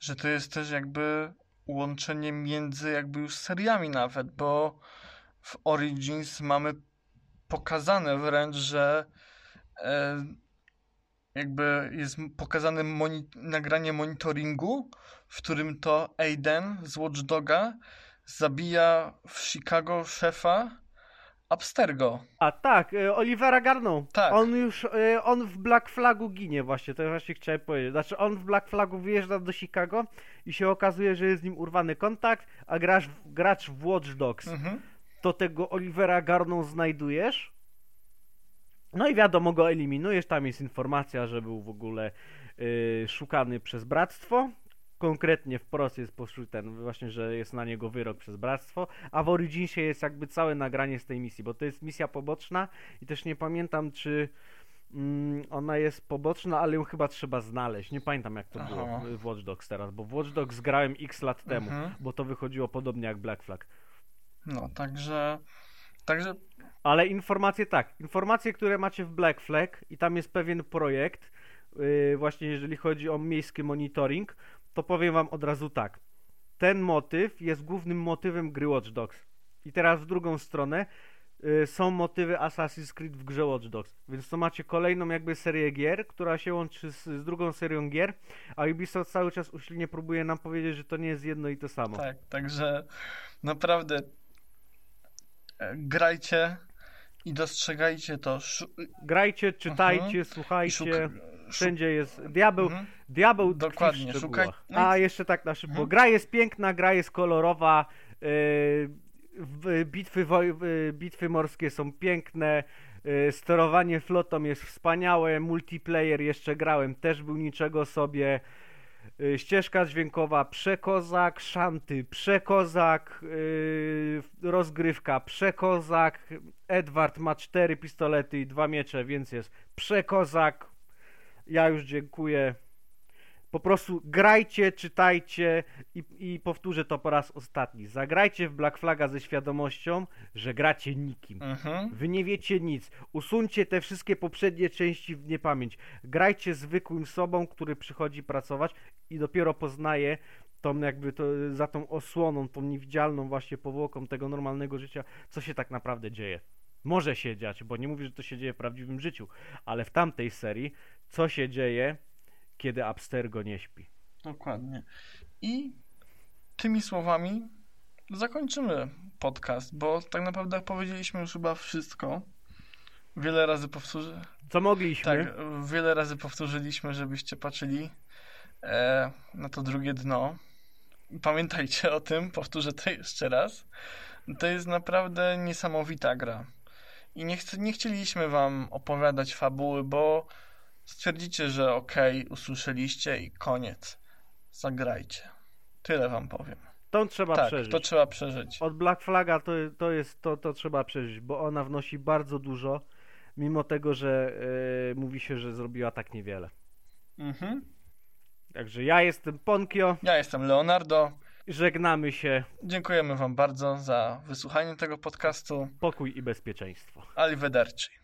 że to jest też jakby łączenie między jakby już seriami nawet, bo w Origins mamy pokazane wręcz, że e, jakby jest pokazane moni nagranie monitoringu, w którym to Aiden z Watch Doga zabija w Chicago szefa Abstergo. A tak, e, Olivera Garną. Tak. On już, e, on w Black Flagu ginie właśnie, to właśnie chciałem powiedzieć. Znaczy on w Black Flagu wyjeżdża do Chicago i się okazuje, że jest z nim urwany kontakt, a gracz, gracz w Watch Dogs Mhm. to tego Olivera Garną znajdujesz. No i wiadomo, go eliminujesz. Tam jest informacja, że był w ogóle y, szukany przez bractwo. Konkretnie wprost jest poszły ten, właśnie, że jest na niego wyrok przez bractwo. A w Originsie jest jakby całe nagranie z tej misji, bo to jest misja poboczna i też nie pamiętam, czy mm, ona jest poboczna, ale ją chyba trzeba znaleźć. Nie pamiętam, jak to Aha. było w Watch Dogs teraz, bo w Watch Dogs grałem x lat temu, Mhm. bo to wychodziło podobnie jak Black Flag. No, także. Także. Ale informacje tak, informacje, które macie w Black Flag i tam jest pewien projekt, yy, właśnie jeżeli chodzi o miejski monitoring, to powiem wam od razu tak. Ten motyw jest głównym motywem gry Watch Dogs. I teraz w drugą stronę yy, są motywy Assassin's Creed w grze Watch Dogs. Więc to macie kolejną jakby serię gier, która się łączy z, z drugą serią gier, a Ubisoft cały czas usilnie próbuje nam powiedzieć, że to nie jest jedno i to samo. Tak, także naprawdę. e, Grajcie i dostrzegajcie to. Grajcie, czytajcie, Mhm. słuchajcie. Wszędzie jest diabeł. Mhm. Diabeł Dokładnie, szukaj- no A jeszcze tak na szybko. Mhm. Gra jest piękna, gra jest kolorowa. Yy, w- bitwy, bitwy morskie są piękne. yy, Sterowanie flotą jest wspaniałe. Multiplayer jeszcze grałem, też był niczego sobie. Yy, Ścieżka dźwiękowa przekozak, szanty przekozak, rozgrywka przekozak. Edward ma cztery pistolety i dwa miecze, więc jest przekozak. Ja już dziękuję. Po prostu grajcie, czytajcie i, i powtórzę to po raz ostatni. Zagrajcie w Black Flaga ze świadomością, że gracie nikim. Mhm. Wy nie wiecie nic. Usuńcie te wszystkie poprzednie części w niepamięć. Grajcie zwykłym sobą, który przychodzi pracować i dopiero poznaje tą jakby to, za tą osłoną, tą niewidzialną właśnie powłoką tego normalnego życia, co się tak naprawdę dzieje. Może się dziać, bo nie mówię, że to się dzieje w prawdziwym życiu, ale w tamtej serii, co się dzieje, kiedy Abstergo nie śpi. Dokładnie. I tymi słowami zakończymy podcast, bo tak naprawdę powiedzieliśmy już chyba wszystko. Wiele razy powtórzy... Co mogliśmy? Tak, wiele razy powtórzyliśmy, żebyście patrzyli e, na to drugie dno. Pamiętajcie o tym, powtórzę to jeszcze raz. To jest naprawdę niesamowita gra. I nie, chce, nie chcieliśmy wam opowiadać fabuły, bo stwierdzicie, że okej, okay, usłyszeliście i koniec. Zagrajcie. Tyle wam powiem. To trzeba tak, przeżyć. to trzeba przeżyć. Od Black Flaga to, to jest to, to trzeba przeżyć, bo ona wnosi bardzo dużo, mimo tego, że yy, mówi się, że zrobiła tak niewiele. Mhm. Także ja jestem Ponkio. Ja jestem Leonardo. Żegnamy się. Dziękujemy Wam bardzo za wysłuchanie tego podcastu. Pokój i bezpieczeństwo. Arrivederci.